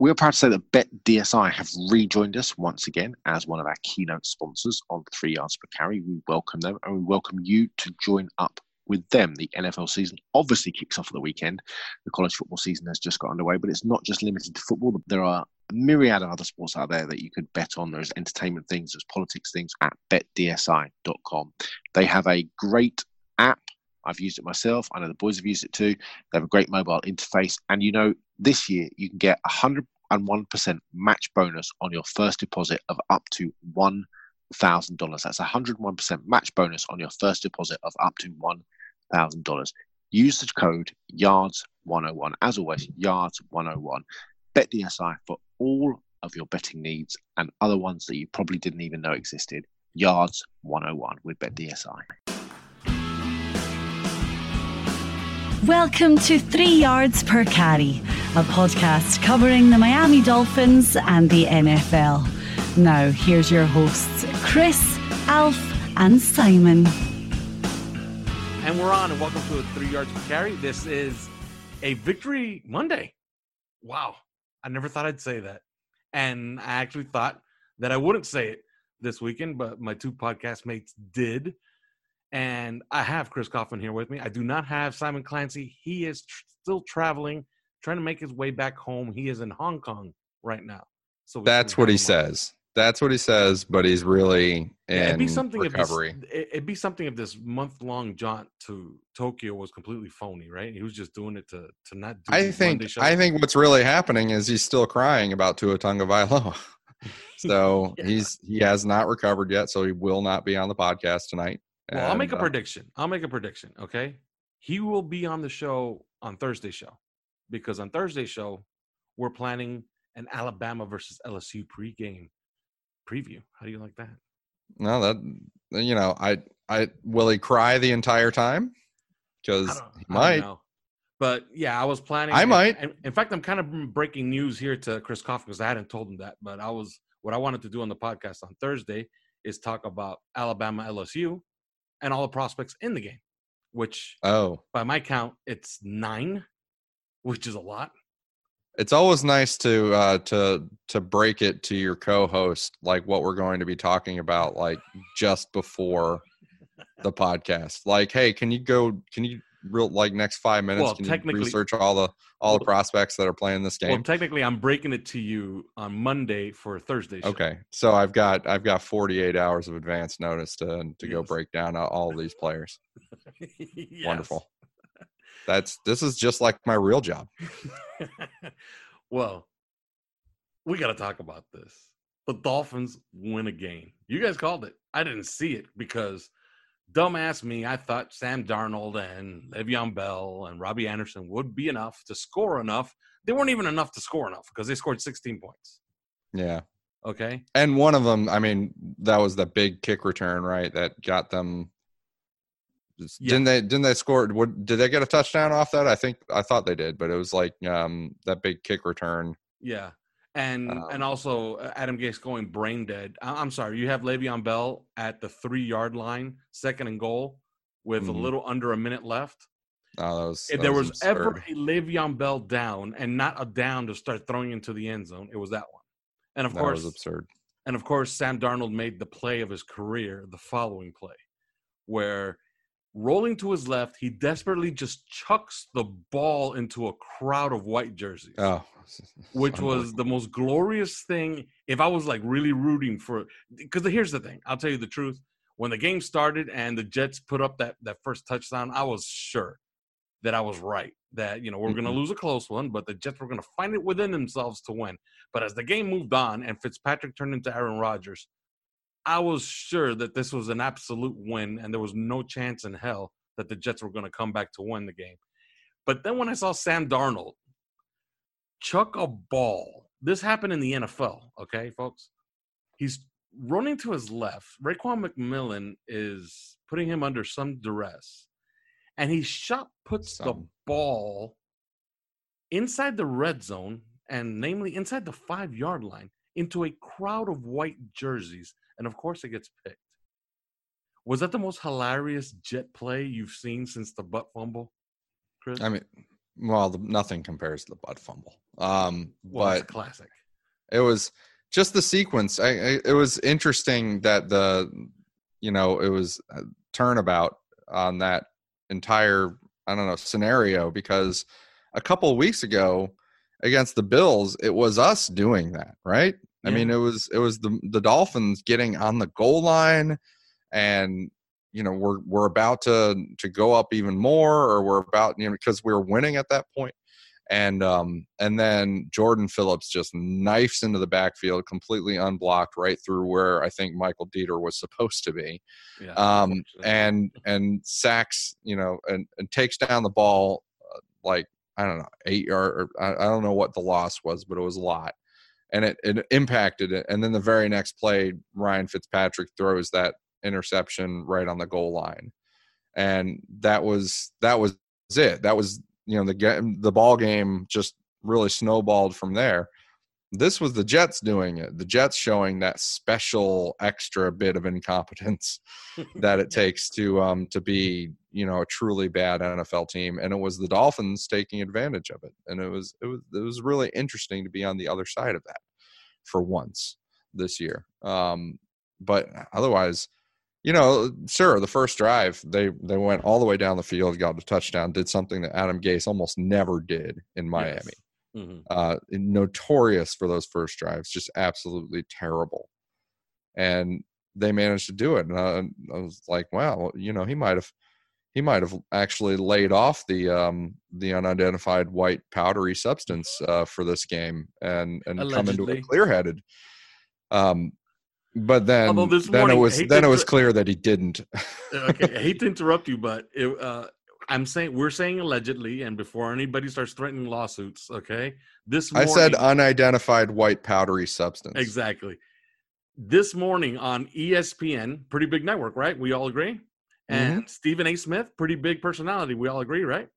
We're proud to say that BetDSI have rejoined us once again as one of our keynote sponsors on Three Yards Per Carry. We welcome them and we welcome you to join up with them. The NFL season obviously kicks off at the weekend. The college football season has just got underway, but it's not just limited to football. There are a myriad of other sports out there that you could bet on. There's entertainment things, there's politics things at betdsi.com. They have a great app. I've used it myself. I know the boys have used it too. They have a great mobile interface. And you know, this year you can get 101% match bonus on your first deposit of up to $1,000. That's 101% match bonus on your first deposit of up to $1,000. Use the code YARDS101. As always, YARDS101. BetDSI for all of your betting needs and other ones that you probably didn't even know existed. YARDS101 with BetDSI. Welcome to Three Yards Per Carry, a podcast covering the Miami Dolphins and the NFL. Now, here's your hosts, Chris, Alf, and Simon. And we're on, and welcome to Three Yards Per Carry. This is a Victory Monday. Wow. I never thought I'd say that. And I actually thought that I wouldn't say it this weekend, but my two podcast mates did. And I have Chris Coffin here with me. I do not have Simon Clancy. He is tr- still traveling, trying to make his way back home. He is in Hong Kong right now. So That's what he on. says. That's what he says, but he's really in Yeah, it'd be something recovery. if this, it- it'd be something if this month long jaunt to Tokyo was completely phony, right? He was just doing it to to not do. I think. I think what's really happening is he's still crying about Tua Tagovailoa. So Yeah. he's he has not recovered yet, so he will not be on the podcast tonight. Well, I'll make a uh, prediction. I'll make a prediction. Okay, he will be on the show on Thursday show because on Thursday show we're planning an Alabama versus LSU pregame preview. How do you like that? No, that you know, I I will he cry the entire time? Because he don't, I don't might. But yeah, I was planning. I and- might. and in fact, I'm kind of breaking news here to Chris Coffin because I hadn't told him that. But I was what I wanted to do on the podcast on Thursday is talk about Alabama LSU and all the prospects in the game, which Oh, by my count it's nine, which is a lot. it's always nice to uh to to break it to your co-host like what we're going to be talking about like just before the podcast like hey can you go can you real like next five minutes Well, can you research all the all the prospects that are playing this game Well, technically, I'm breaking it to you on Monday for Thursday. Show. okay so i've got i've got 48 hours of advance notice to to go break down all- all these players Yes. wonderful that's this is just like my real job well, we got to talk about this. The Dolphins win a game. You guys called it. I didn't see it because, dumbass me, I thought Sam Darnold and Le'Veon Bell and Robbie Anderson would be enough to score enough. They weren't even enough to score enough because they scored 16 points. yeah Okay. And one of them, I mean, that was the big kick return, right? That got them. Yeah. Didn't they? Didn't they score? What, did they get a touchdown off that? I think I thought they did, but it was like um, that big kick return. Yeah. And Um, and also uh, Adam Gase going brain dead. I- I'm sorry, you have Le'Veon Bell at the three yard line, second and goal, with Mhm. a little under a minute left. Oh, that was. If that there was ever absurd. a Le'Veon Bell down and not a down to start throwing into the end zone, it was that one. And of that course, was absurd. and of course, Sam Darnold made the play of his career, the following play, where rolling to his left, he desperately just chucks the ball into a crowd of white jerseys Oh, which was the most glorious thing. If I was like really rooting for, because here's the thing, I'll tell you the truth. When the game started and the Jets put up that that first touchdown, I was sure that I was right. That you know we're going to lose a close one, but the Jets were going to find it within themselves to win. But as the game moved on and Fitzpatrick turned into Aaron Rodgers, I was sure that this was an absolute win, and there was no chance in hell that the Jets were going to come back to win the game. But then when I saw Sam Darnold chuck a ball. This happened in the NFL, okay, folks? He's running to his left. Raekwon McMillan is putting him under some duress. And he shot puts the ball inside the red zone and namely inside the five yard line into a crowd of white jerseys. And of course it gets picked. Was that the most hilarious jet play you've seen since the butt fumble, Chris? I mean, well, the, nothing compares to the butt fumble. Um, Well, but classic. it was just the sequence. I, I, it was interesting that the, you know, it was a turnabout on that entire, I don't know, scenario because a couple of weeks ago against the Bills, it was us doing that, right? I Yeah. mean, it was it was the the Dolphins getting on the goal line, and you know we're we're about to to go up even more, or we're about you know because we're winning at that point, and um and then Jordan Phillips just knifes into the backfield, completely unblocked, right through where I think Michael Deiter was supposed to be, Yeah. um and and sacks you know and and takes down the ball uh, like I don't know eight yard or I, I don't know what the loss was, but it was a lot, and it it impacted it. And then the very next play, Ryan Fitzpatrick throws that interception right on the goal line, and that was that was it. That was you know the game the ball game just really snowballed from there. This was the Jets doing it. The Jets showing that special extra bit of incompetence that it takes to um to be you know a truly bad NFL team, and it was the Dolphins taking advantage of it, and it was it was it was really interesting to be on the other side of that for once this year. Um, but otherwise, you know, sure, the first drive they they went all the way down the field, got a touchdown, did something that Adam Gase almost never did in Miami Yes. Mhm. uh, notorious for those first drives, just absolutely terrible. And they managed to do it, and I, I was like, wow, you know, he might have, he might have actually laid off the um, the unidentified white powdery substance uh, for this game and and come into Allegedly. it clear headed. Um, but then this then morning, it was then it was clear that he didn't. okay, I hate to interrupt you, but it, uh, I'm saying we're saying allegedly, and before anybody starts threatening lawsuits, okay? This I said unidentified white powdery substance. exactly. This morning on ESPN, pretty big network, right? We all agree. And Stephen A. Smith, pretty big personality. We all agree, right?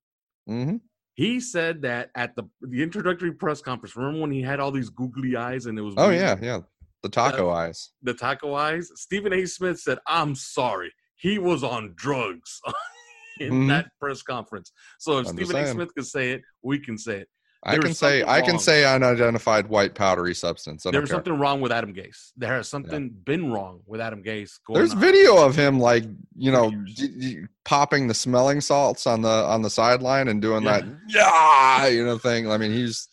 hmm He said that at the the introductory press conference. Remember when he had all these googly eyes and it was Oh weird? yeah, yeah. The taco eyes. the taco eyes. Stephen A. Smith said, "I'm sorry, he was on drugs in Mhm. that press conference." So if Stephen A. Smith can say it, we can say it. I can say I can wrong. say unidentified white powdery substance. There's care. something wrong with Adam Gase. There has something been wrong with Adam Gase. Going There's on. video of him like you know d- d- popping the smelling salts on the on the sideline and doing Yeah. that yeah you know thing. I mean he's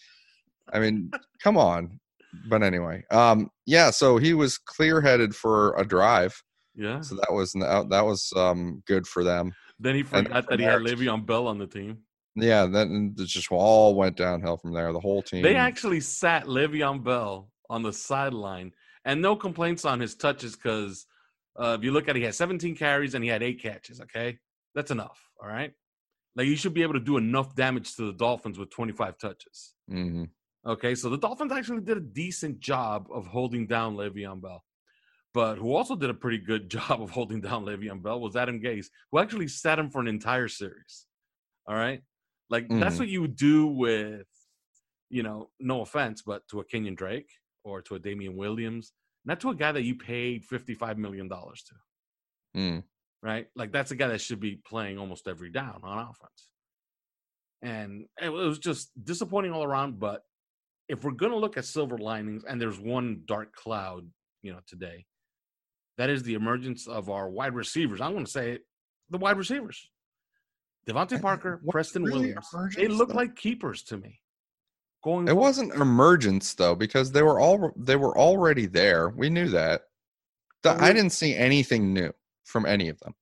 I mean come on. But anyway, um yeah, so he was clear headed for a drive. Yeah. So that was that was um good for them. Then he forgot that he had Le'Veon Bell on the team. Yeah, then it just all went downhill from there. The whole team. They actually sat Le'Veon Bell on the sideline, and no complaints on his touches because uh, if you look at it, he had 17 carries and he had eight catches. Okay, that's enough. All right, like you should be able to do enough damage to the Dolphins with 25 touches. hmm Okay, so the Dolphins actually did a decent job of holding down Le'Veon Bell. But who also did a pretty good job of holding down Le'Veon Bell was Adam Gase, who actually sat him for an entire series. All right, like that's Mhm. what you would do with, you know, no offense, but to a Kenyon Drake or to a Damien Williams, not to a guy that you paid fifty-five million dollars to Mm. right? Like that's a guy that should be playing almost every down on offense. And it was just disappointing all around. But if we're gonna look at silver linings, and there's one dark cloud, you know, today, that is the emergence of our wide receivers. I'm gonna say it, the wide receivers. DeVante Parker, Preston really Williams. They look like keepers to me. Going It forward. wasn't emergence though, because they were all they were already there. We knew that. The, I didn't see anything new from any of them.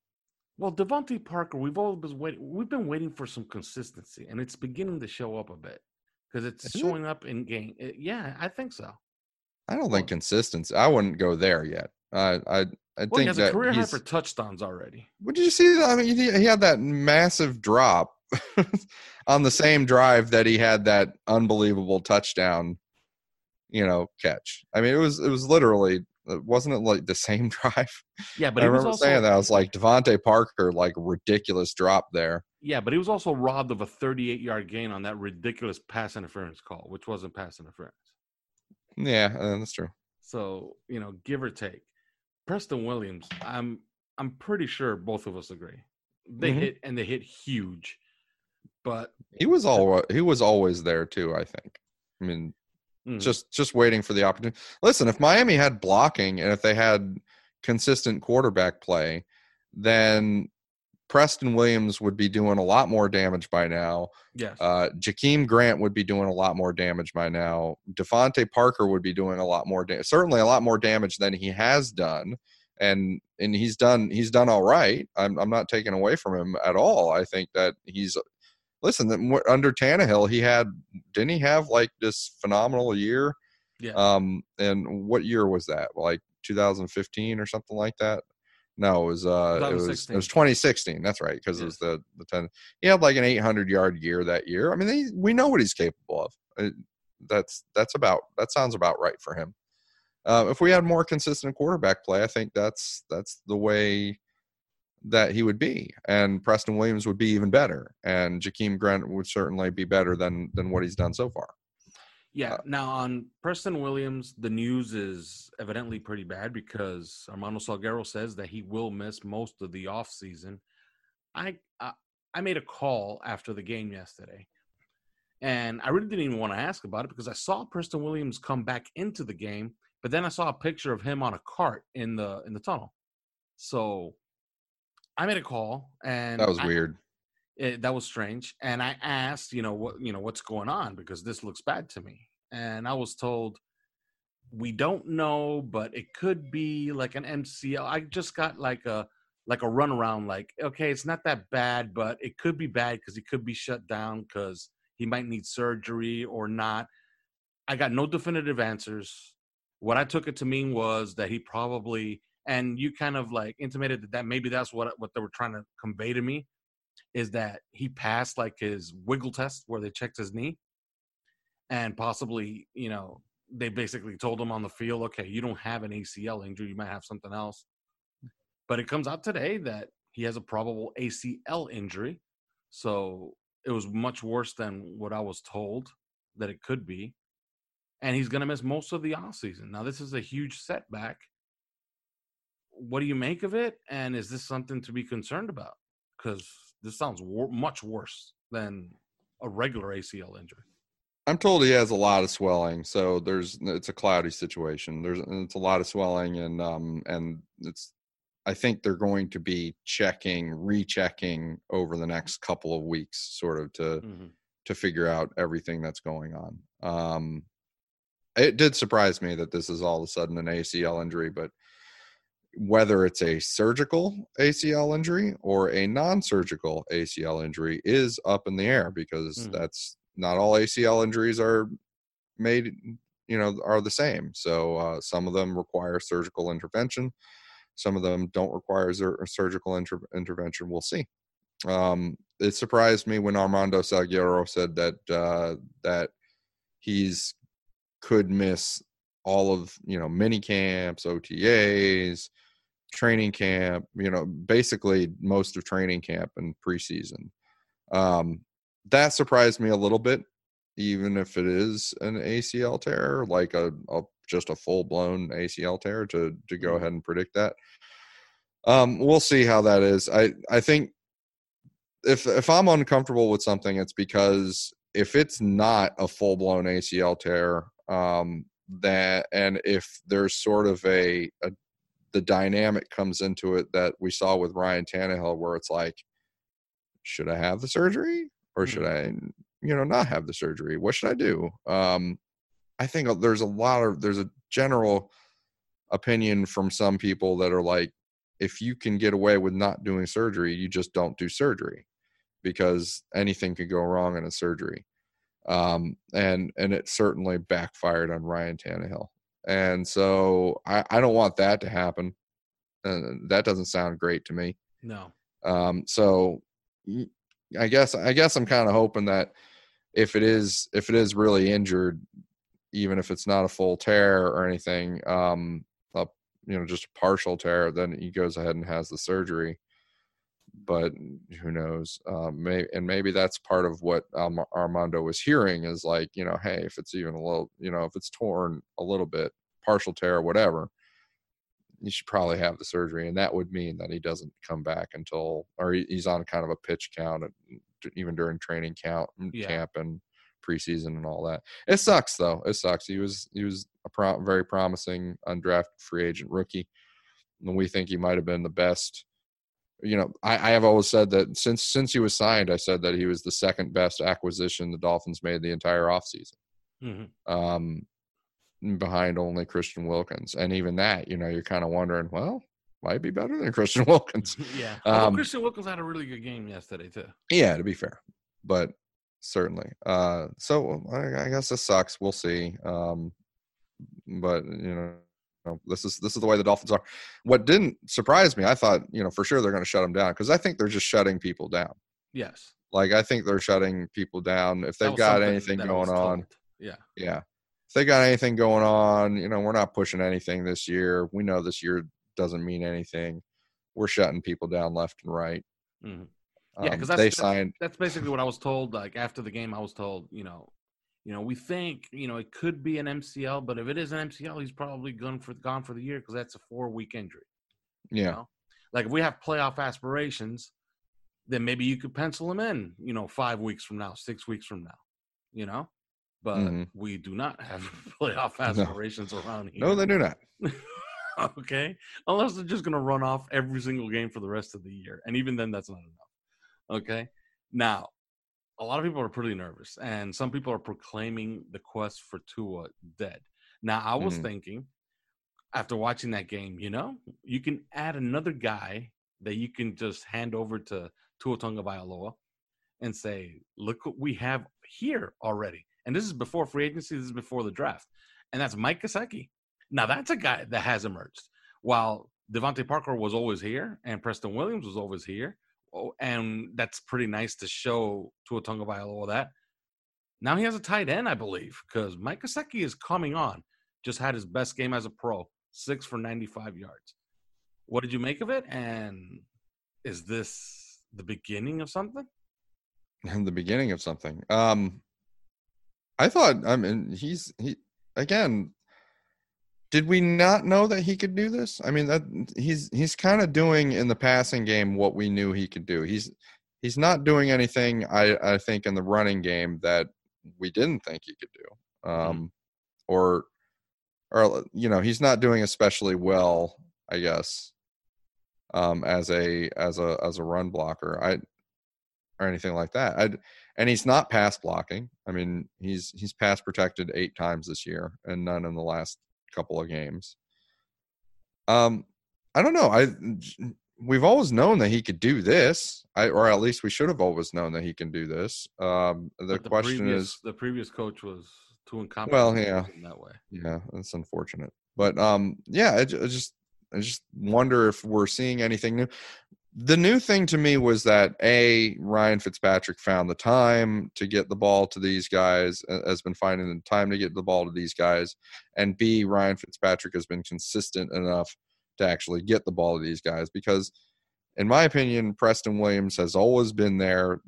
Well, DeVante Parker, we've all been waiting. We've been waiting for some consistency, and it's beginning to show up a bit because it's Is it? showing up in game. uh, yeah, I think so. I don't think consistency. I wouldn't go there yet. I I I Well, he think has a career high for touchdowns already. What did you see? I mean, he, he had that massive drop on the same drive that he had that unbelievable touchdown. You know, catch. I mean, it was it was literally. Wasn't it like the same drive? Yeah, but I he was remember also saying that. I was like, DeVante Parker, like ridiculous drop there. yeah, but he was also robbed of a 38 yard gain on that ridiculous pass interference call, which wasn't pass interference. Yeah, uh, that's true. So you know, give or take, Preston Williams. I'm I'm pretty sure both of us agree they Mhm. hit and they hit huge. But He was all he was always there too. I think. I mean, mm, just just waiting for the opportunity. Listen, if Miami had blocking and if they had consistent quarterback play, then Preston Williams would be doing a lot more damage by now. yes, Uh, Jakeem Grant would be doing a lot more damage by now. DeVante Parker would be doing a lot more damage, certainly a lot more damage than he has done. And and he's done he's done all right. I'm I'm not taking away from him at all. I think that he's listen under Tannehill he had didn't he have like this phenomenal year? yeah. Um, and what year was that? Like 2015 or something like that? No, it was uh, it was it 2016. was 2016. That's right, because it was the the 10. He had like an 800 yard year that year. I mean, they, we know what he's capable of. Uh, that's that's about that sounds about right for him. Uh, if we had more consistent quarterback play, I think that's that's the way that he would be, and Preston Williams would be even better, and Jakeem Grant would certainly be better than than what he's done so far. Yeah. Uh, now on Preston Williams, the news is evidently pretty bad because Armando Salguero says that he will miss most of the offseason. I, I I made a call after the game yesterday, and I really didn't even want to ask about it because I saw Preston Williams come back into the game, but then I saw a picture of him on a cart in the in the tunnel. So I made a call, and That was I- weird. It, that was strange and i asked you know what you know what's going on because this looks bad to me and i was told we don't know but it could be like an mcl i just got like a like a runaround like okay it's not that bad but it could be bad because he could be shut down because he might need surgery or not. I got no definitive answers. What i took it to mean was that he probably and you kind of like intimated that, that maybe that's what what they were trying to convey to me is that he passed like his wiggle test where they checked his knee and possibly you know they basically told him on the field okay you don't have an acl injury you might have something else. But it comes out today that he has a probable acl injury so it was much worse than what i was told that it could be and he's going to miss most of the offseason. Now this is a huge setback. What do you make of it and is this something to be concerned about? Because this sounds wor- much worse than a regular ACL injury. I'm told he has a lot of swelling, so there's it's a cloudy situation. There's it's a lot of swelling, and um and it's I think they're going to be checking, rechecking over the next couple of weeks, sort of to Mhm. to figure out everything that's going on. Um, it did surprise me that this is all of a sudden an ACL injury, but whether it's a surgical ACL injury or a non-surgical ACL injury is up in the air because Mhm. that's not all ACL injuries are made, you know, are the same. So uh, some of them require surgical intervention, some of them don't require sur- surgical inter- intervention. We'll see. Um, it surprised me when Armando Salguero said that uh, that he's could miss all of you know mini camps, OTAs, training camp. You know, basically most of training camp and preseason. Um, that surprised me a little bit, even if it is an ACL tear, like a, a just a full blown ACL tear. To to go Mhm. ahead and predict that. Um, we'll see how that is. I I think if if I'm uncomfortable with something, it's because if it's not a full blown ACL tear, um, that and if there's sort of a, a the dynamic comes into it that we saw with Ryan Tannehill, where it's like, should I have the surgery or should I, you know, not have the surgery? What should I do? Um, I think there's a lot of there's a general opinion from some people that are like, if you can get away with not doing surgery, you just don't do surgery because anything could go wrong in a surgery. Um, and and it certainly backfired on Ryan Tannehill. And so I, I don't want that to happen. Uh, that doesn't sound great to me. No. Um, so I guess I guess I'm kind of hoping that if it is if it is really injured, even if it's not a full tear or anything, um, a, you know, just a partial tear, then he goes ahead and has the surgery. But who knows? Um, may, and maybe that's part of what um, Armando was hearing is like, you know, hey, if it's even a little, you know, if it's torn a little bit, partial tear, whatever, he should probably have the surgery, and that would mean that he doesn't come back until, or he's on kind of a pitch count, even during training count yeah. camp and preseason and all that. It sucks though. It sucks. He was he was a pro- very promising undrafted free agent rookie, and we think he might have been the best. You know, I, I have always said that since since he was signed, I said that he was the second best acquisition the Dolphins made the entire offseason. Mm-hmm. Um, behind only Christian Wilkins, and even that, you know, you're kind of wondering, well, might be better than Christian Wilkins. yeah, um, Christian Wilkins had a really good game yesterday too. Yeah, to be fair, but certainly. Uh, so I, I, guess this sucks. We'll see. Um, but you know, this is this is the way the Dolphins are. What didn't surprise me, I thought you know for sure they're going to shut them down because I think they're just shutting people down. Yes. Like I think they're shutting people down if they've got anything going on. Yeah. Yeah. If they got anything going on, you know, we're not pushing anything this year. We know this year doesn't mean anything. We're shutting people down left and right. Mm-hmm. Yeah, because um, they signed. That's basically what I was told. Like after the game, I was told, you know, you know, we think, you know, it could be an MCL, but if it is an MCL, he's probably gone for gone for the year because that's a four week injury. Yeah. You know? Like if we have playoff aspirations, then maybe you could pencil him in, you know, five weeks from now, six weeks from now, you know. But mm-hmm. we do not have playoff aspirations no. around here. No, they do not. okay, unless they're just going to run off every single game for the rest of the year, and even then, that's not enough. Okay. Now, a lot of people are pretty nervous, and some people are proclaiming the quest for Tua dead. Now, I was mm-hmm. thinking after watching that game, you know, you can add another guy that you can just hand over to Tua Tagovailoa and say, "Look what we have here already." And this is before free agency. This is before the draft, and that's Mike Gesicki. Now, that's a guy that has emerged. While DeVante Parker was always here, and Preston Williams was always here, and that's pretty nice to show to a Tua Tagovailoa that. Now he has a tight end, I believe, because Mike Gesicki is coming on. Just had his best game as a pro, six for 95 yards. What did you make of it? And is this the beginning of something? And the beginning of something. Um, I thought. I mean, he's he again did we not know that he could do this? I mean, that he's he's kind of doing in the passing game what we knew he could do. He's he's not doing anything I I think in the running game that we didn't think he could do. Mm-hmm. Um, or or you know, he's not doing especially well, I guess. Um, as a as a as a run blocker, I or anything like that. I and he's not pass blocking. I mean, he's he's pass protected eight times this year and none in the last couple of games. Um, I don't know. I we've always known that he could do this, I, or at least we should have always known that he can do this. Um, the, the, question previous, is, the previous coach was too incompetent. Well, yeah, in that way. Yeah, that's unfortunate. But um, yeah, I, I just I just wonder if we're seeing anything new the new thing to me was that a Ryan Fitzpatrick found the time to get the ball to these guys, has been finding the time to get the ball to these guys, and b Ryan Fitzpatrick has been consistent enough to actually get the ball to these guys because, in my opinion, Preston Williams has always been there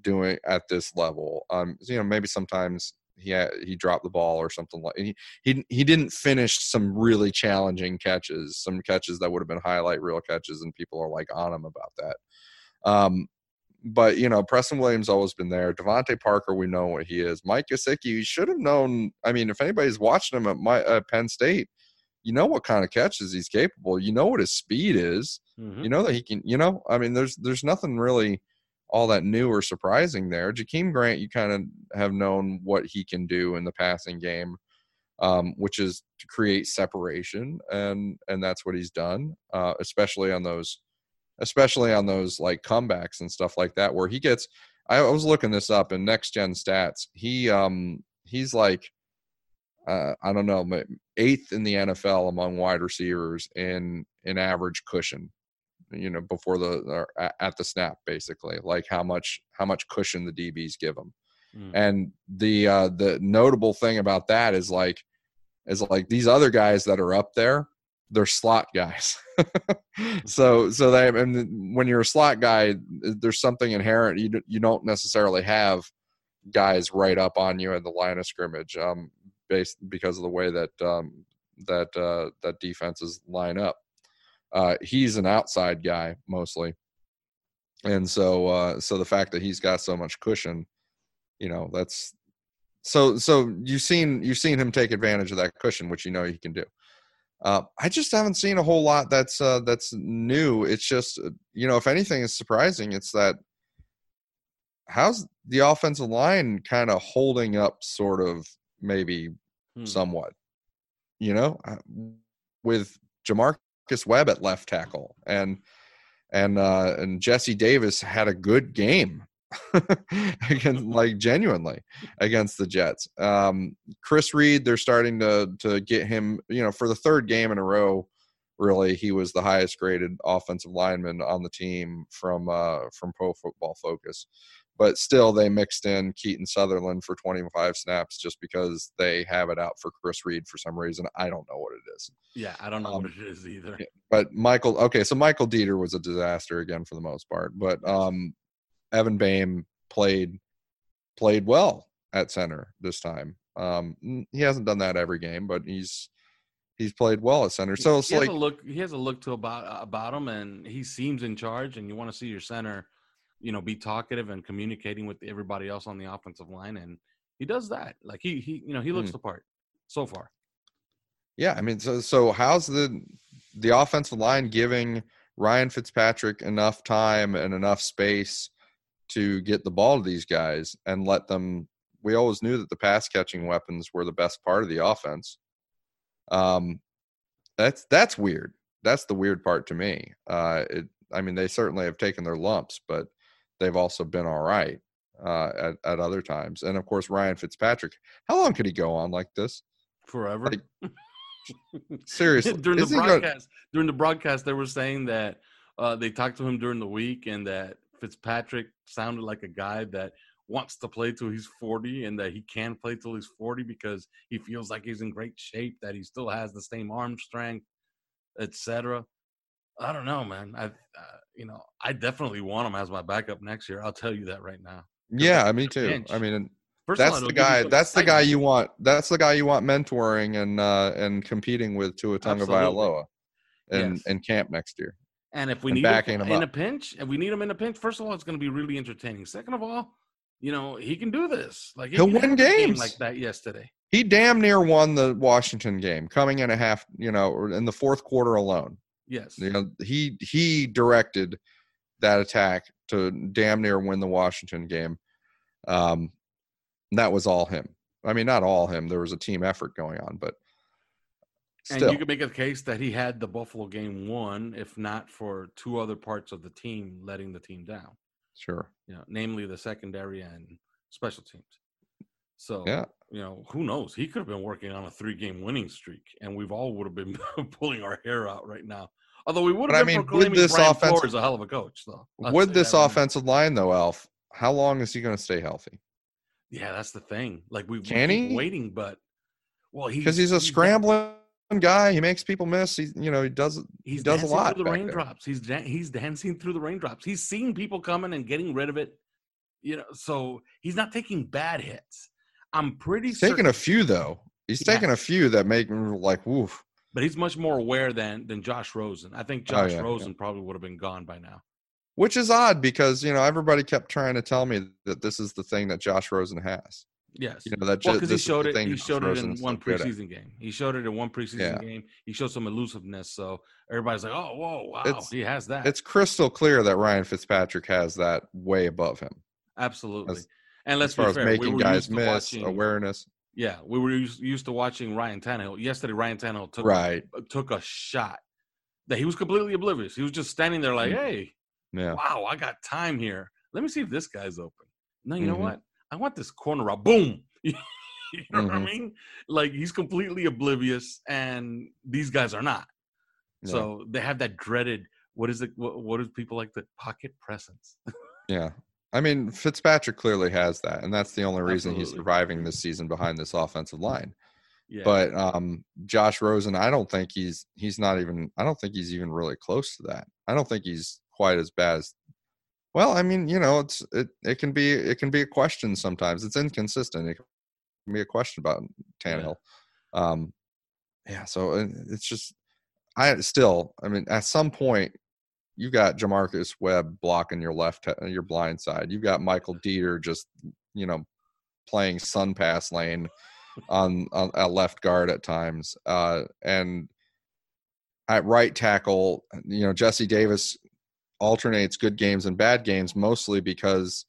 doing at this level. Um, you know, maybe sometimes he he dropped the ball or something like he, he he didn't finish some really challenging catches, some catches that would have been highlight reel catches, and people are like on him about that. Um, but you know, Preston Williams always been there. DeVante Parker, we know what he is. Mike Gesicki, you should have known. I mean, if anybody's watching him at my at Penn State, you know what kind of catches he's capable. You know what his speed is. Mm-hmm. You know that he can. You know, I mean, there's there's nothing really all that new or surprising there. Jakeem Grant, you kind of have known what he can do in the passing game, um, which is to create separation, and and that's what he's done, uh, especially on those, especially on those like comebacks and stuff like that, where he gets. I was looking this up in next gen stats. He um he's like uh, I don't know eighth in the NFL among wide receivers in in average cushion you know before the at the snap basically like how much how much cushion the dbs give them mm. and the uh the notable thing about that is like is like these other guys that are up there they're slot guys. So so they and when you're a slot guy there's something inherent you you don't necessarily have guys right up on you in the line of scrimmage um based because of the way that um that uh that defenses line up Uh, he's an outside guy mostly, and so uh, so the fact that he's got so much cushion, you know, that's so so you've seen you've seen him take advantage of that cushion, which you know he can do. Uh, I just haven't seen a whole lot that's uh, that's new. It's just uh, you know, if anything is surprising, it's that how's the offensive line kind of holding up, sort of maybe Hmm. somewhat. You know, uh, with J'Marcus Webb at left tackle and and uh, and Jesse Davis had a good game against like genuinely against the Jets. Um, Chris Reed, they're starting to to get him. You know, for the third game in a row, really, he was the highest graded offensive lineman on the team from uh, from Pro Football Focus. But still, they mixed in Keaton Sutherland for 25 snaps just because they have it out for Chris Reed for some reason. I don't know what it is. Yeah, I don't know Um, what it is either. But Michael, okay, so Michael Deiter was a disaster again for the most part. But um, Evan Boehm played played well at center this time. Um, he hasn't done that every game, but he's he's played well at center. So it's he like has a look. He has a look to about about him, and he seems in charge. And you want to see your center, you know, be talkative and communicating with everybody else on the offensive line, and he does that. Like he he you know he looks Hmm. the part so far. Yeah, I mean, so so how's the the offensive line giving Ryan Fitzpatrick enough time and enough space to get the ball to these guys and let them? We always knew that the pass catching weapons were the best part of the offense. Um, that's that's weird. That's the weird part to me. Uh, it, I mean, they certainly have taken their lumps, but they've also been all right uh, at at other times. And of course, Ryan Fitzpatrick. How long could he go on like this? Forever. Like, Seriously, during the he gonna- broadcast, during the broadcast, they were saying that uh, they talked to him during the week, and that Fitzpatrick sounded like a guy that wants to play till he's 40 and that he can play till he's 40 because he feels like he's in great shape that he still has the same arm strength etc i don't know man i uh, you know i definitely want him as my backup next year i'll tell you that right now Yeah, me too. bench. I mean, First of all, that's the guy. That's the guy you want. That's the guy you want mentoring and uh, and competing with Tua Absolutely. Tagovailoa in Yes. in camp next year. And if we and need him him in a pinch, if we need him in a pinch, first of all, it's going to be really entertaining. Second of all, you know he can do this. Like he He'll win games. like that yesterday. He damn near won the Washington game, coming in a half. You know, in the fourth quarter alone. Yes, You know, he he directed that attack to damn near win the Washington game. Um, that was all him. I mean, not all him. There was a team effort going on, but and still, you could make a case that he had the Buffalo game won, if not for two other parts of the team letting the team down. sure. You know, namely the secondary and special teams. So Yeah. You know, who knows? He could have been working on a three-game winning streak, and we've all would have been pulling our hair out right now. Although we would But I have been mean, would proclaiming this Brian offensive- Flores a hell of a coach, though. Say this right offensive line, though, Alf, how long is he going to stay healthy? Yeah, that's the thing. Like we, we Can keep he? waiting, but well, he's Because he's a scrambling guy. He makes people miss. He, you know, he does. He does a lot. through the back there. raindrops. He's da- he's dancing through the raindrops. He's seeing people coming and getting rid of it. You know, so he's not taking bad hits. I'm pretty sure He's certain, taking a few though. He's Yeah. taking a few that make him like woof. but he's much more aware than than Josh Rosen. I think Oh, Josh yeah, yeah. Rosen probably would have been gone by now. Which is odd because you know everybody kept trying to tell me that this is the thing that Josh Rosen has. Yes. You know that Well, because he showed it. He showed it in one preseason game. He showed it in one preseason Yeah. game. He showed some elusiveness. So everybody's like, "Oh, whoa, wow, It's- he has that." It's crystal clear that Ryan Fitzpatrick has that way above him Absolutely. as- and let's as far be fair, we making were guys miss, watching, awareness. Yeah, we were used, used to watching Ryan Tannehill. Yesterday, Ryan Tannehill took Right. took a shot that he was completely oblivious. He was just standing there like, Mm. "Hey, Yeah. wow, I got time here. Let me see if this guy's open." No, you know Mhm. what? I want this corner out. Boom. you know what I Mhm. mean? Like he's completely oblivious, and these guys are not. Yeah. So they have that dreaded. What is it? What, what do people like the pocket presence? Yeah. I mean, Fitzpatrick clearly has that, and that's the only reason he's Absolutely. surviving this season behind this offensive line. Yeah, But um, Josh Rosen, I don't think he's he's not even. I don't think he's even really close to that. I don't think he's quite as bad as. Well, I mean, you know, it's it it can be it can be a question sometimes. It's inconsistent. It can be a question about Tannehill. Um, yeah. So uh, it's just I still, I mean, at some point, you got J'Marcus Webb blocking your left, your blind side. You've got Michael Deiter just, you know, playing SunPass lane on, on at left guard at times, uh, and at right tackle, you know, Jesse Davis alternates good games and bad games mostly because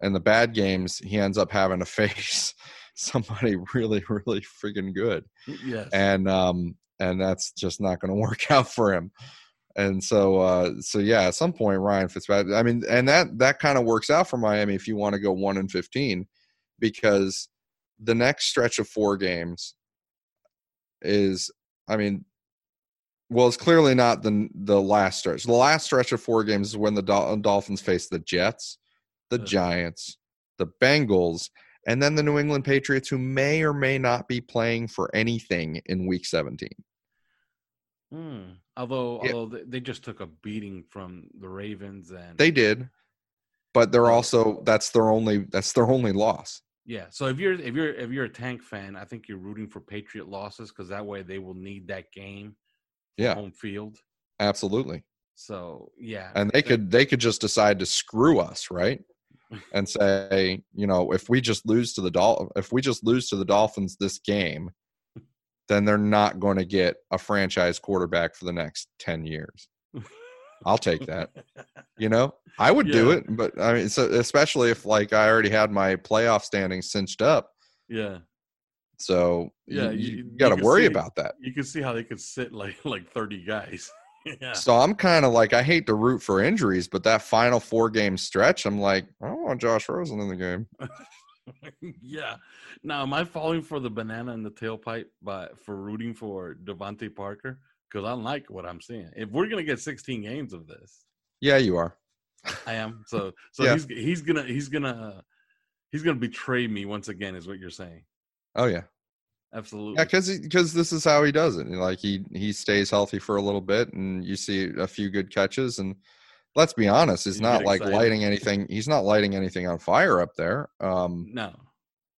in the bad games he ends up having to face somebody really really freaking good Yes. and um and that's just not going to work out for him and so uh so yeah at some point ryan fitzpatrick i mean and that that kind of works out for miami if you want to go 1 and 15 because the next stretch of four games is i mean well it's clearly not the the last stretch. The last stretch of four games is when the Dol- dolphins face the jets the giants the bengals and then the new england patriots who may or may not be playing for anything in week 17 Hmm. Although, Yeah. although they- just took a beating from the Ravens and they did but they're also that's their only that's their only loss yeah. So if you're if you're if you're a tank fan, I think you're rooting for Patriot losses because that way they will need that game, Yeah. home field. absolutely So yeah, and they could they could just decide to screw us right and say you know if we just lose to the Dol- if we just lose to the dolphins this game then they're not going to get a franchise quarterback for the next 10 years. I'll take that. You know? I would do it but i mean so especially if like i already had my playoff standings cinched up. Yeah, so Yeah, you, you- you got to worry see- about that. you can see how they could sit like like thirty guys. yeah, So I'm kind of like I hate to root for injuries, but that final four game stretch, I'm like, I don't want Josh Rosen in the game. yeah. Now, am I falling for the banana in the tailpipe by for rooting for DeVante Parker? Because I like what I'm seeing. If we're gonna get 16 games of this, Yeah, you are. I am. So, so Yeah. he's he's gonna he's gonna he's gonna betray me once again, is what you're saying. Oh yeah, Absolutely. yeah, because because this is how he does it. Like he he stays healthy for a little bit, and you see a few good catches, and let's be honest, he's not like excited. lighting anything. He's not lighting anything on fire up there. Um, no.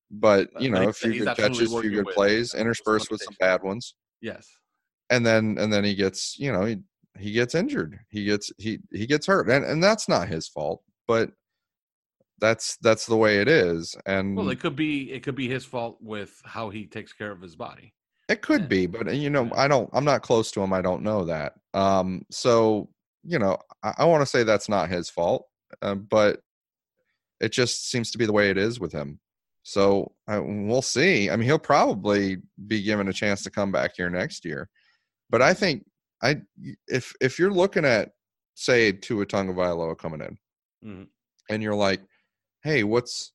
but you know, a few good catches, a few good with- plays, interspersed with some bad ones. Yes. and then and then he gets you know he he gets injured he gets he he gets hurt and and that's not his fault but that's that's the way it is and Well, it could be it could be his fault with how he takes care of his body. it could yeah. be but uh, you know i don't i'm not close to him i don't know that um so you know i, I want to say that's not his fault uh, but it just seems to be the way it is with him. So uh, we'll see. I mean he'll probably be given a chance to come back here next year. But i think i if if you're looking at say Tua Tagovailoa coming in Mhm. and you're like hey what's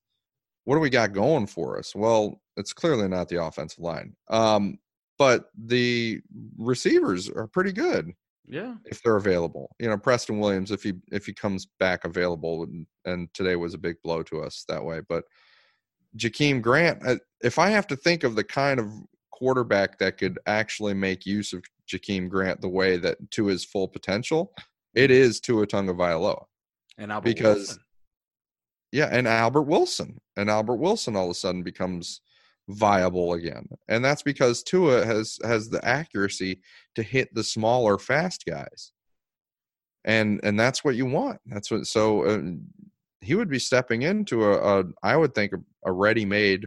what do we got going for us? Well it's clearly not the offensive line. Um but the receivers are pretty good Yeah. if they're available. You know, Preston Williams, if he if he comes back available, and, and today was a big blow to us that way. But Jakeem Grant, uh, if I have to think of the kind of quarterback that could actually make use of Jakeem Grant the way that to his full potential, it is Tua Tagovailoa. And Albert Because- Wilson. Yeah, and Albert Wilson, and Albert Wilson all of a sudden becomes viable again, and that's because Tua has has the accuracy to hit the smaller, fast guys, and and that's what you want. That's what. So uh, he would be stepping into a, a I would think a, a ready-made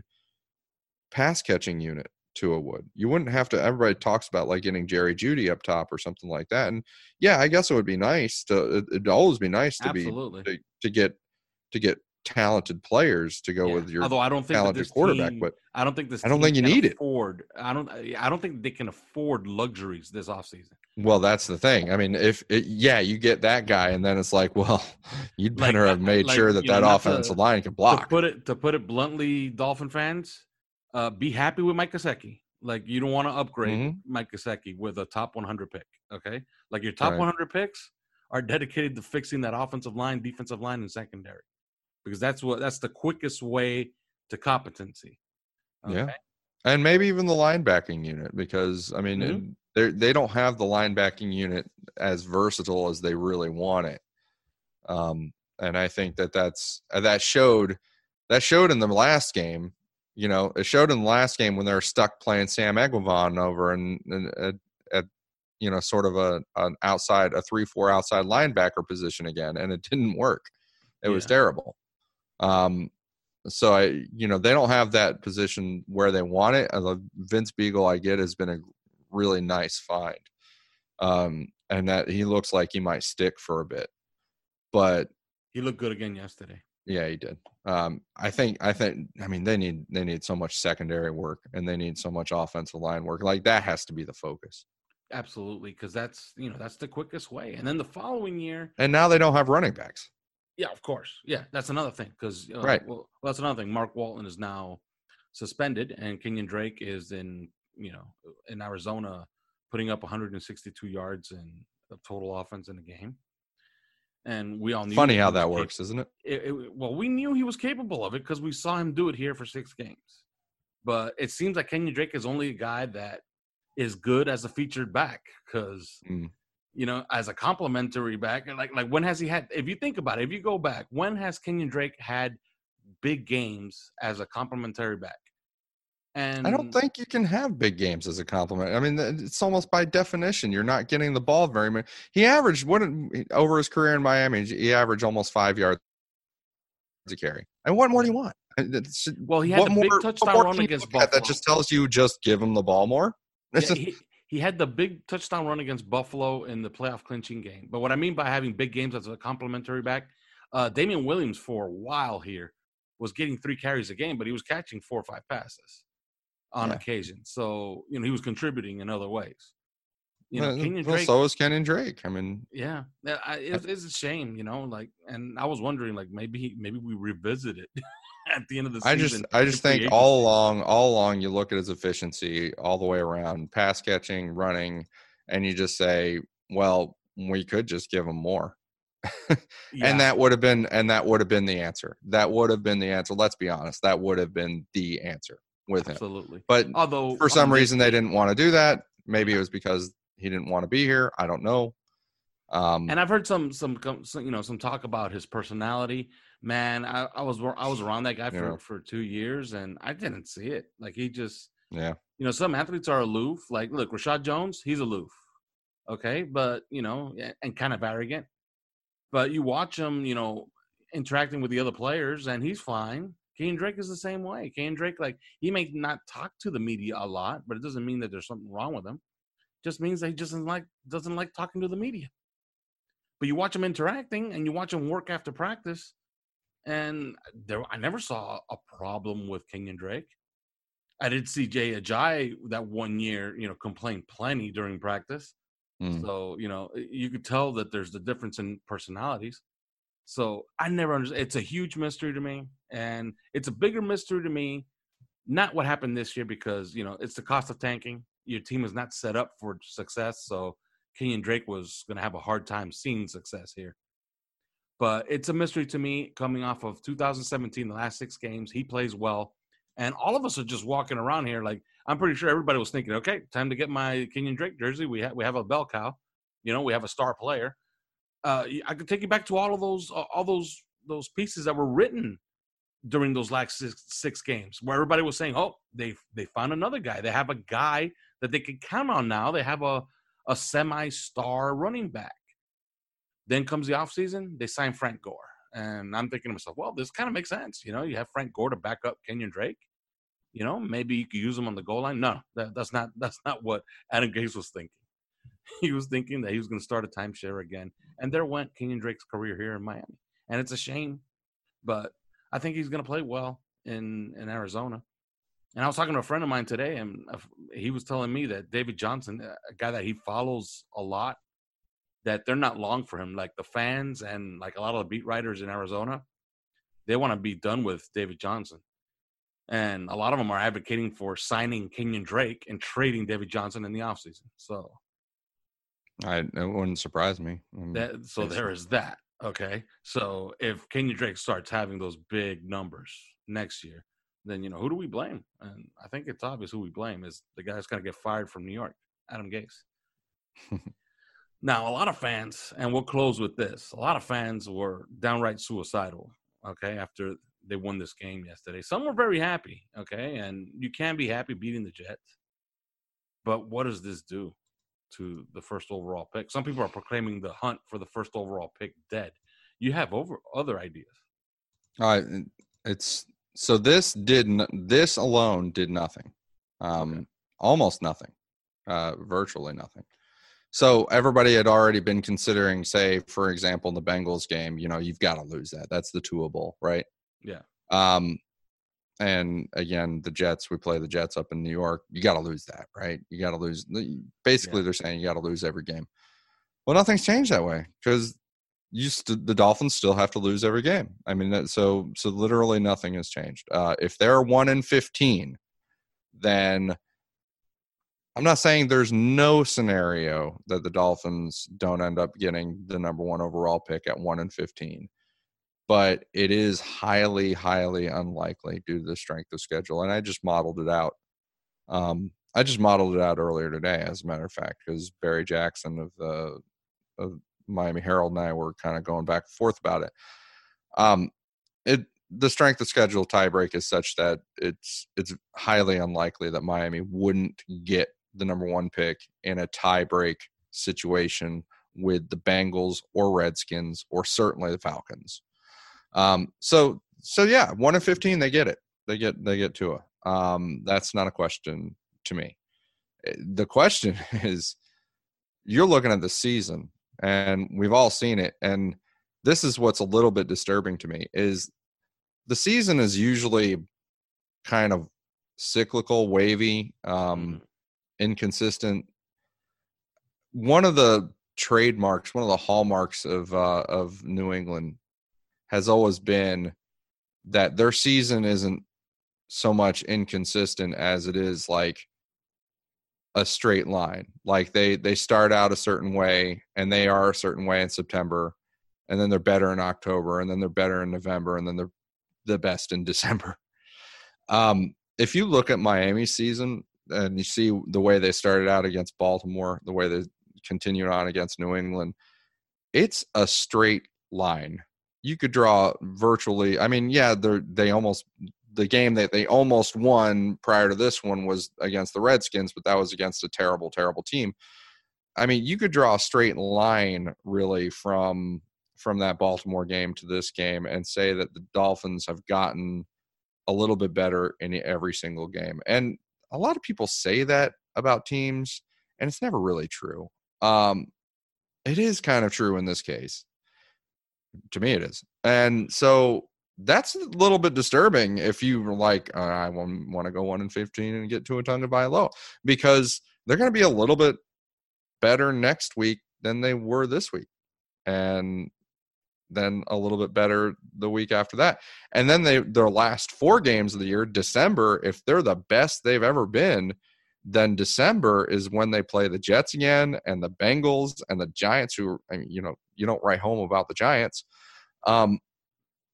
pass catching unit. Tua would. You wouldn't have to. Everybody talks about like getting Jerry Jeudy up top or something like that, and yeah, I guess it would be nice to. It, it'd always be nice to be to, to get to get talented players to go Yeah. with your Although I don't think talented this quarterback, team- but I don't think this. I don't think you need it. I don't. I don't think they can afford luxuries this offseason. well, that's the thing. I mean, if it, yeah, you get that guy, and then it's like, well, you'd better I- have made like, sure that you know, that to- offensive line can To block. put it to put it bluntly, Dolphin fans, uh, be happy with Mike Gesicki. Like you don't want to upgrade Mhm. Mike Gesicki with a top 100 pick. Okay, like your top Right. 100 picks are dedicated to fixing that offensive line, defensive line, and secondary, because that's what that's the quickest way to competency. Yeah. and maybe even the linebacking unit because I mean Mhm. they they don't have the linebacking unit as versatile as they really want it. Um, and I think that that's uh, that showed that showed in the last game. You know, it showed in the last game when they were stuck playing Sam Eguavoen over and, and at, at you know, sort of a an outside a three four outside linebacker position again, and it didn't work. It was terrible. Um, so I, you know, they don't have that position where they want it. Vince Biegel, I get, has been a really nice find, um, and that he looks like he might stick for a bit. But He looked good again yesterday. yeah, he did. Um, I think. I think. I mean, they need they need so much secondary work, and they need so much offensive line work. Like that has to be the focus. Absolutely, because that's you know that's the quickest way. And then the following year, And now they don't have running backs. Yeah, of course, yeah, that's another thing. Because uh, Right. well, that's another thing. Mark Walton is now suspended, and Kenyon Drake is in you know in Arizona putting up 162 yards in of total offense in the game. And we all knew Funny how that works, isn't it? it, it- well, we knew he was capable of it because we saw him do it here for six games. But it seems like Kenyon Drake is only a guy that is good as a featured back because Mm. You know as a complementary back. Like like when has he had? If you think about it, if you go back, when has Kenyon Drake had big games as a complementary back? And I don't think you can have big games as a complement. I mean, it's almost by definition you're not getting the ball very much. He averaged what over his career in Miami. He averaged almost five yards to carry. And what more do you want? Well, he had what the big more- run against? Buffalo. That just tells you just give him the ball more. Yeah, he, he had the big touchdown run against Buffalo in the playoff clinching game. But what I mean by having big games as a complementary back, uh, Damien Williams for a while here was getting three carries a game, but he was catching four or five passes on Yeah. occasion. So you know he was contributing in other ways. You know, well, Kenyon well, so is Kenyon Drake. I mean, yeah, I- it's, it's a shame, you know. Like, and I was wondering, like, maybe maybe we revisit it at the end of the I just I just think all along all along you look at his efficiency all the way around, pass catching, running, and you just say, well, we could just give him more. Yeah, And that would have been and that would have been the answer. That would have been the answer. Let's be honest. That would have been the answer with him. absolutely. But Although for um, some reason they didn't want to do that. Maybe it was because he didn't want to be here. I don't know. Um And I've heard some, some, some, you know, some talk about his personality. Man, I, I was, I was around that guy for, Yeah. for two years, and I didn't see it. Like he just, yeah. you know, some athletes are aloof. Like, look, Reshad Jones, he's aloof, okay, but you know, and kind of arrogant. But you watch him, you know, interacting with the other players, and he's fine. Kane Drake is the same way. Kane Drake, like, he may not talk to the media a lot, but it doesn't mean that there's something wrong with him. Just means that he just doesn't like doesn't like talking to the media. But you watch him interacting, and you watch him work after practice, and there, I never saw a problem with Kenyon Drake. I did see Jay Ajayi that one year, you know, complain plenty during practice. Mm. So, you know, you could tell that there's the difference in personalities. So I never understand. It's a huge mystery to me. And it's a bigger mystery to me, not what happened this year, because, you know, it's the cost of tanking. Your team is not set up for success. So Kenyon Drake was going to have a hard time seeing success here. But it's a mystery to me coming off of 2017, the last six games. He plays well. And all of us are just walking around here like, I'm pretty sure everybody was thinking, okay, time to get my Kenyon Drake jersey. We have we have a bell cow, you know, we have a star player. Uh, I could take you back to all of those all those those pieces that were written during those last six, six games, where everybody was saying, oh, they they found another guy. They have a guy that they can count on now. They have a a semi star running back. Then comes the offseason, they sign Frank Gore. And I'm thinking to myself, well, this kind of makes sense. You know, you have Frank Gore to back up Kenyon Drake. You know, maybe you could use him on the goal line. No, that, that's not that's not what Adam Gase was thinking. He was thinking that he was going to start a timeshare again, and there went Kenyon Drake's career here in Miami, and it's a shame, but I think he's going to play well in in Arizona. And I was talking to a friend of mine today, and uh, he was telling me that David Johnson, a guy that he follows a lot, that they're not long for him. Like the fans and like a lot of the beat writers in Arizona, they want to be done with David Johnson. And a lot of them are advocating for signing Kenyon Drake and trading David Johnson in the offseason. So I it wouldn't surprise me. That so there is that. Okay. So if Kenyon Drake starts having those big numbers next year, then you know who do we blame? And I think it's obvious who we blame is the guy that's gonna get fired from New York, Adam Gase. now a lot of fans, and we'll close with this. A lot of fans were downright suicidal. Okay, after they won this game yesterday, some were very happy. Okay, and you can be happy beating the Jets, but what does this do? to the first overall pick. Some people are proclaiming the hunt for the first overall pick dead. You have over other ideas. All right, it's so this did this alone did nothing, um, Okay. almost nothing, uh, virtually nothing. So everybody had already been considering, say, for example, in the Bengals game, you know, you've got to lose that. That's the doable, right? Yeah. Um, and again, the Jets, we play the Jets up in New York. You got to lose that, right? You got to lose. Basically, they're saying you got to lose every game. Well, nothing's changed that way because you st- the Dolphins still have to lose every game. I mean, that, so so literally nothing has changed. Uh, if they're one in fifteen, then I'm not saying there's no scenario that the Dolphins don't end up getting the number one overall pick at one in fifteen, but it is highly, highly unlikely due to the strength of schedule. And I just modeled it out. Um, I just modeled it out earlier today, as a matter of fact, because Barry Jackson of the of Miami Herald and I were kind of going back and forth about it. Um, it the strength of schedule tiebreak is such that it's it's highly unlikely that Miami wouldn't get the number one pick in a tiebreak situation with the Bengals or Redskins or certainly the Falcons. Um, so so yeah, one in fifteen they get it. They get they get Tua. Um, that's not a question to me. Eh, The question is, you're looking at the season, and we've all seen it. And this is what's a little bit disturbing to me is the season is usually kind of cyclical, wavy, um, inconsistent. One of the trademarks, one of the hallmarks of uh, of New England has always been that their season isn't so much inconsistent as it is like a straight line. Like they they start out a certain way and they are a certain way in September and then they're better in October and then they're better in November and then they're the best in December. Um if you look at Miami's season and you see the way they started out against Baltimore, the way they continued on against New England, it's a straight line. You could draw virtually. I mean, yeah, they're they almost the game that they almost won prior to this one was against the Redskins, but that was against a terrible, terrible team. I mean, you could draw a straight line really from from that Baltimore game to this game and say that the Dolphins have gotten a little bit better in every single game. And a lot of people say that about teams, and it's never really true. Um, it is kind of true in this case. To me, it is. And so that's a little bit disturbing if you were like, uh, I want, want to go one in 15 and get Tua Tagovailoa because they're going to be a little bit better next week than they were this week. And then a little bit better the week after that. And then they their last four games of the year, December, if they're the best they've ever been, then December is when they play the Jets again and the Bengals and the Giants who I mean, you know, you don't write home about the Giants. Um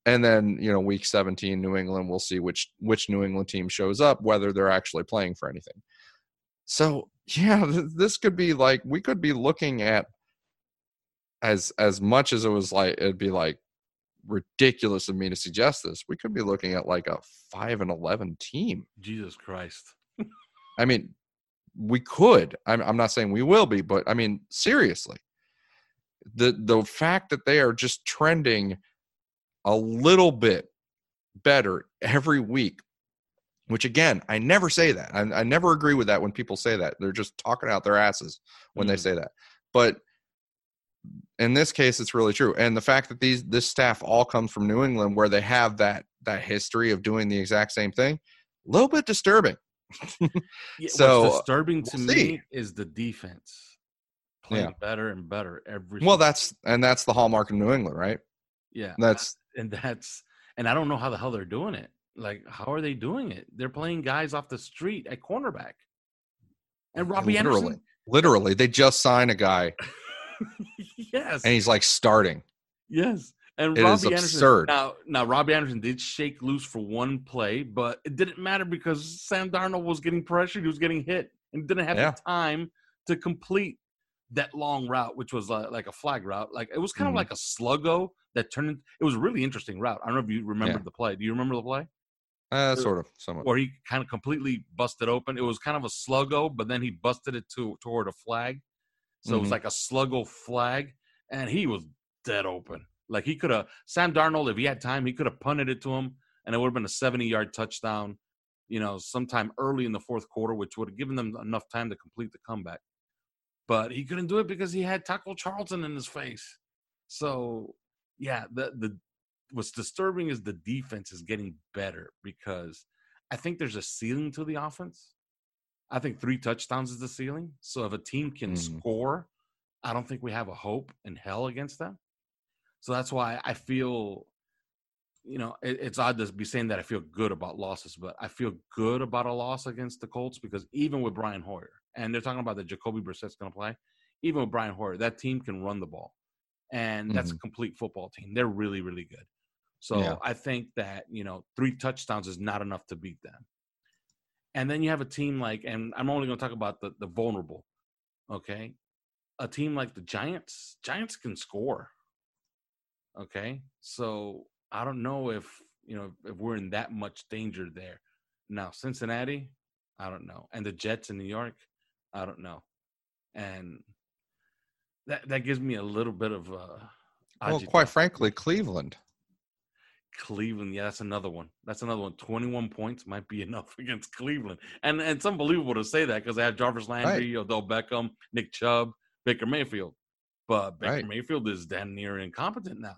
and then, you know, week 17 New England we'll see which which New England team shows up whether they're actually playing for anything. So, yeah, th- this could be like we could be looking at as as much as it was like it'd be like ridiculous of me to suggest this we could be looking at like a 5 and 11 team Jesus Christ. i mean we could I'm, I'm not saying we will be but i mean seriously the the fact that they are just trending a little bit better every week which again i never say that I, I never agree with that when people say that they're just talking out their asses when they Mhm. say that but in this case it's really true and the fact that these this staff all comes from new england where they have that that history of doing the exact same thing a little bit disturbing Yeah, So, what's disturbing to we'll me see. is the defense playing Yeah. better and better every. well that's and that's the hallmark of new england right yeah, that's and that's and I don't know how the hell they're doing it. Like, how are they doing it? They're playing guys off the street at cornerback, and Robby literally Anderson. literally they just signed a guy yes, and he's like starting yes, and It is Robby absurd. Anderson. Now, now Robby Anderson did shake loose for one play, but it didn't matter because Sam Darnold was getting pressured. He was getting hit, and didn't have Yeah. the time to complete that long route, which was uh, like a flag route. Like it was kind Mhm. of like a sluggo that turned. It was a really interesting route. I don't know if you remember Yeah. the play. Do you remember the play? uh, sort of somewhat where he kind of completely busted open. It was kind of a sluggo, but then he busted it to toward a flag. So it was Mhm. like a sluggo flag, and he was dead open. Like he could have Sam Darnold, if he had time, he could have punted it to him, and it would have been a 70 yard touchdown. You know, sometime early in the fourth quarter, which would have given them enough time to complete the comeback. But he couldn't do it because he had Taco Charlton in his face. So yeah, the the what's disturbing is the defense is getting better because I think there's a ceiling to the offense. I think three touchdowns is the ceiling. So if a team can Mhm. score, I don't think we have a hope in hell against them. So that's why I feel, you know, it, it's odd to be saying that I feel good about losses, but I feel good about a loss against the Colts because even with Brian Hoyer, and they're talking about that Jacoby Brissett's going to play, even with Brian Hoyer, that team can run the ball, and that's a mm-hmm. complete football team. They're really, really good. So Yeah. I think that you know three touchdowns is not enough to beat them. And then you have a team like, and I'm only going to talk about the the vulnerable. Okay, a team like the Giants. Giants can score. Okay, so I don't know if you know if we're in that much danger there. Now Cincinnati, I don't know, and the Jets in New York, I don't know, and that that gives me a little bit of uh. Well, agita. quite frankly, Cleveland. Cleveland, yeah, that's another one. That's another one. Twenty-one points might be enough against Cleveland, and and it's unbelievable to say that because they have Jarvis Landry, Odell Beckham, Nick Chubb, Baker Mayfield, but Baker Right. Mayfield is damn near incompetent now.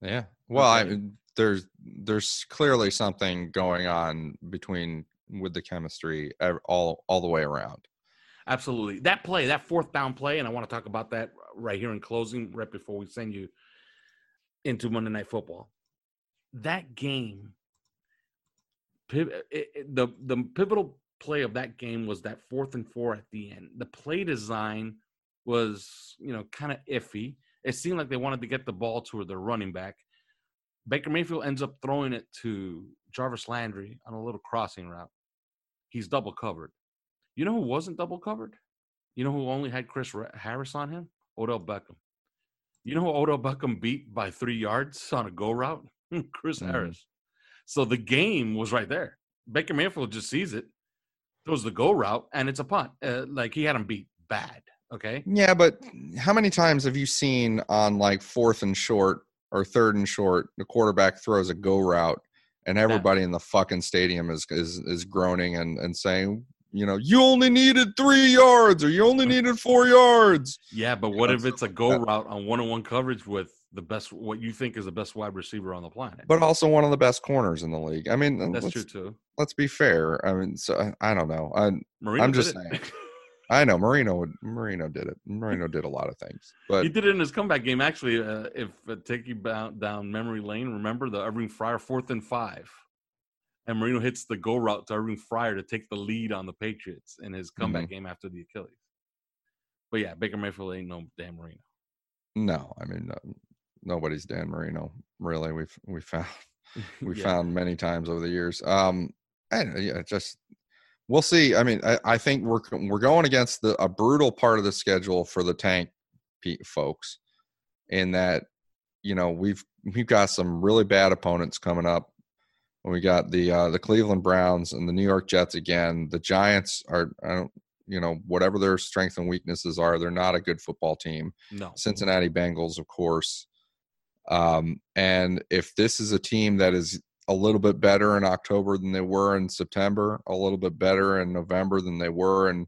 Yeah. Well, I Okay. mean, there's there's clearly something going on between with the chemistry all all the way around. Absolutely, that play, that fourth down play, and I want to talk about that right here in closing, right before we send you into Monday Night Football. That game, it, it- eh, eh, the the pivotal play of that game was that fourth and four at the end. The play design was, you know, kind of iffy. It seemed like they wanted to get the ball to their running back. Baker Mayfield ends up throwing it to Jarvis Landry on a little crossing route. He's double covered. You know who wasn't double covered? You know who only had Chris Harris on him? Odell Beckham. You know who Odell Beckham beat by three yards on a go route? Chris Mhm. Harris. So the game was right there. Baker Mayfield just sees it, throws the go route, and it's a punt. Uh, like he had him beat bad. Okay. Yeah, but how many times have you seen on like fourth and short or third and short, the quarterback throws a go route and everybody in the fucking stadium is is is groaning and and saying, you know, you only needed three yards or you only needed four yards. Yeah, but what know, if it's a like go that. route on one on one coverage with the best, what you think is the best wide receiver on the planet? But also one of the best corners in the league. I mean, that's true too. let's be fair. I mean, so I, don't know. I, I'm just saying. I know Marino would Marino did it. Marino did a lot of things, but he did it in his comeback game. Actually, uh, if uh, take you down memory lane, remember the Irving Fryar fourth and five, and Marino hits the go route to Irving Fryar to take the lead on the Patriots in his comeback Mm-hmm. game after the Achilles. But yeah, Baker Mayfield ain't no Dan Marino. no, I mean, no, nobody's Dan Marino. Really, we've we found we Yeah. found many times over the years. Um, and yeah, just we'll see. I mean, I, I think we're we're going against the a brutal part of the schedule for the tank folks, in that you know we've we've got some really bad opponents coming up. We got the uh, the Cleveland Browns and the New York Jets again. The Giants are I don't you know whatever their strengths and weaknesses are, they're not a good football team. No, Cincinnati Bengals, of course. Um, and if this is a team that is a little bit better in October than they were in September, a little bit better in November than they were in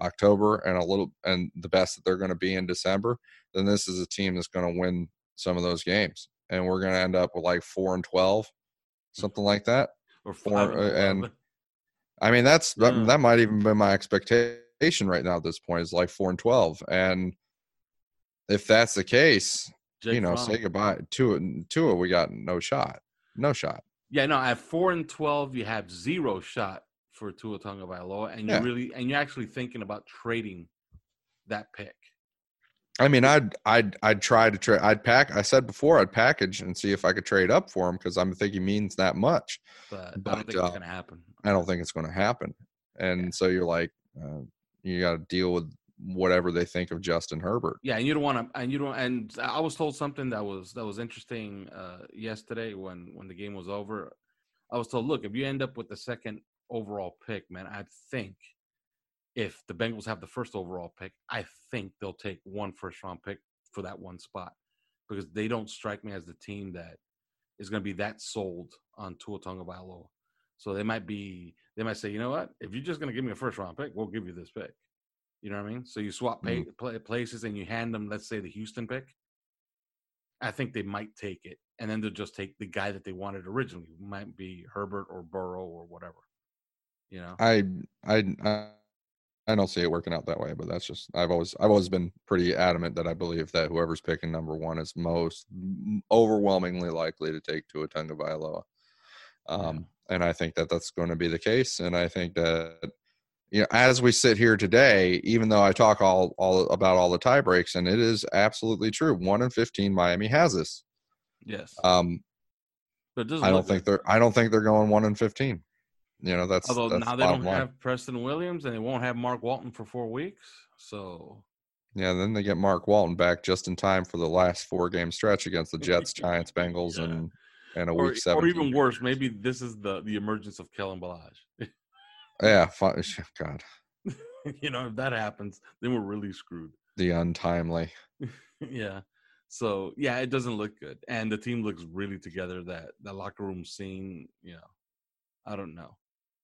October, and a little and the best that they're going to be in December, then this is a team that's going to win some of those games, and we're going to end up with like four and twelve, something like that. or five uh, and I mean, that's that, Mm. that might even be my expectation right now at this point is like four and twelve, and if that's the case, Jake you know, Fromm. say goodbye to it. To it, we got no shot, no shot. Yeah, no, at four and twelve, you have zero shot for Tua Tagovailoa, and you're Yeah. really and you're actually thinking about trading that pick. I mean, I'd I'd I'd try to trade. I'd pack. I said before, I'd package and see if I could trade up for him because I'm thinking he means that much. But, I don't think uh, it's gonna happen. I don't think it's going to happen, and so you're like, uh, you got to deal with whatever they think of Justin Herbert. Yeah, and you don't want to, and you don't. And I was told something that was that was interesting uh, yesterday when when the game was over. I was told, look, if you end up with the second overall pick, man, I think if the Bengals have the first overall pick, I think they'll take one first round pick for that one spot because they don't strike me as the team that is going to be that sold on Tua Tagovailoa. So they might be, they might say, you know what? If you're just going to give me a first round pick, we'll give you this pick. You know what I mean? So you swap pay, Mhm. play, places and you hand them, let's say, the Houston pick. I think they might take it, and then they'll just take the guy that they wanted originally. It might be Herbert or Burrow or whatever. You know, I I I I don't see it working out that way, but that's just I've always I've always been pretty adamant that I believe that whoever's picking number one is most overwhelmingly likely to take Tua Tagovailoa. Um, and I think that that's going to be the case, and I think that you know as we sit here today, even though I talk all all about all the tie breaks, and it is absolutely true, one in fifteen Miami has this. yes, Um, but I don't think good. they're I don't think they're going one in fifteen. You know that's Although that's now they don't line. have Preston Williams and they won't have Mark Walton for four weeks. So Yeah, then they get Mark Walton back just in time for the last four game stretch against the Jets, Giants, Bengals, Yeah. and and a or, week seven. or even worse, maybe this is the the emergence of Kalen Ballage. Yeah, fi- God, you know, if that happens, then we're really screwed. the untimely. yeah. So yeah, it doesn't look good, and the team looks really together. That that locker room scene, you know, I don't know.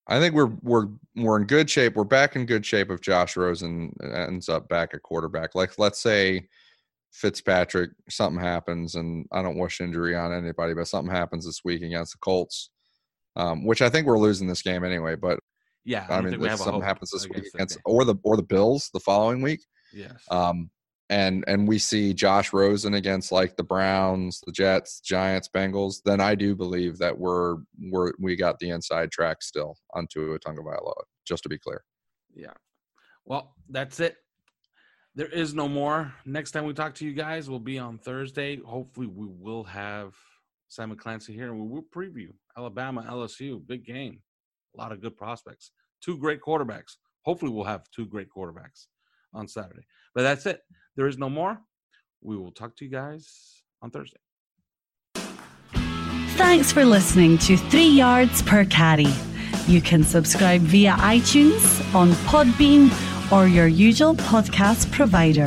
I think we're we're we're in good shape. We're back in good shape if Josh Rosen ends up back at quarterback. Like let's say Fitzpatrick, something happens, and I don't wish injury on anybody, but something happens this week against the Colts, um, which I think we're losing this game anyway. But Yeah, I, don't mean, if something happens this week against against or the or the Bills the following week, Yes. um, and and we see Josh Rosen against like the Browns, the Jets, Giants, Bengals, then I do believe that we're we're we got the inside track still on Tua Tagovailoa. Just to be clear. Yeah. Well, that's it. There is no more. Next time we talk to you guys will be on Thursday. Hopefully, we will have Simon Clancy here and we will preview Alabama, LSU. Big game. A lot of good prospects. Two great quarterbacks. Hopefully, we'll have two great quarterbacks on Saturday. But that's it. There is no more. We will talk to you guys on Thursday. Thanks for listening to Three Yards Per Carry. You can subscribe via iTunes, on Podbean, or your usual podcast provider.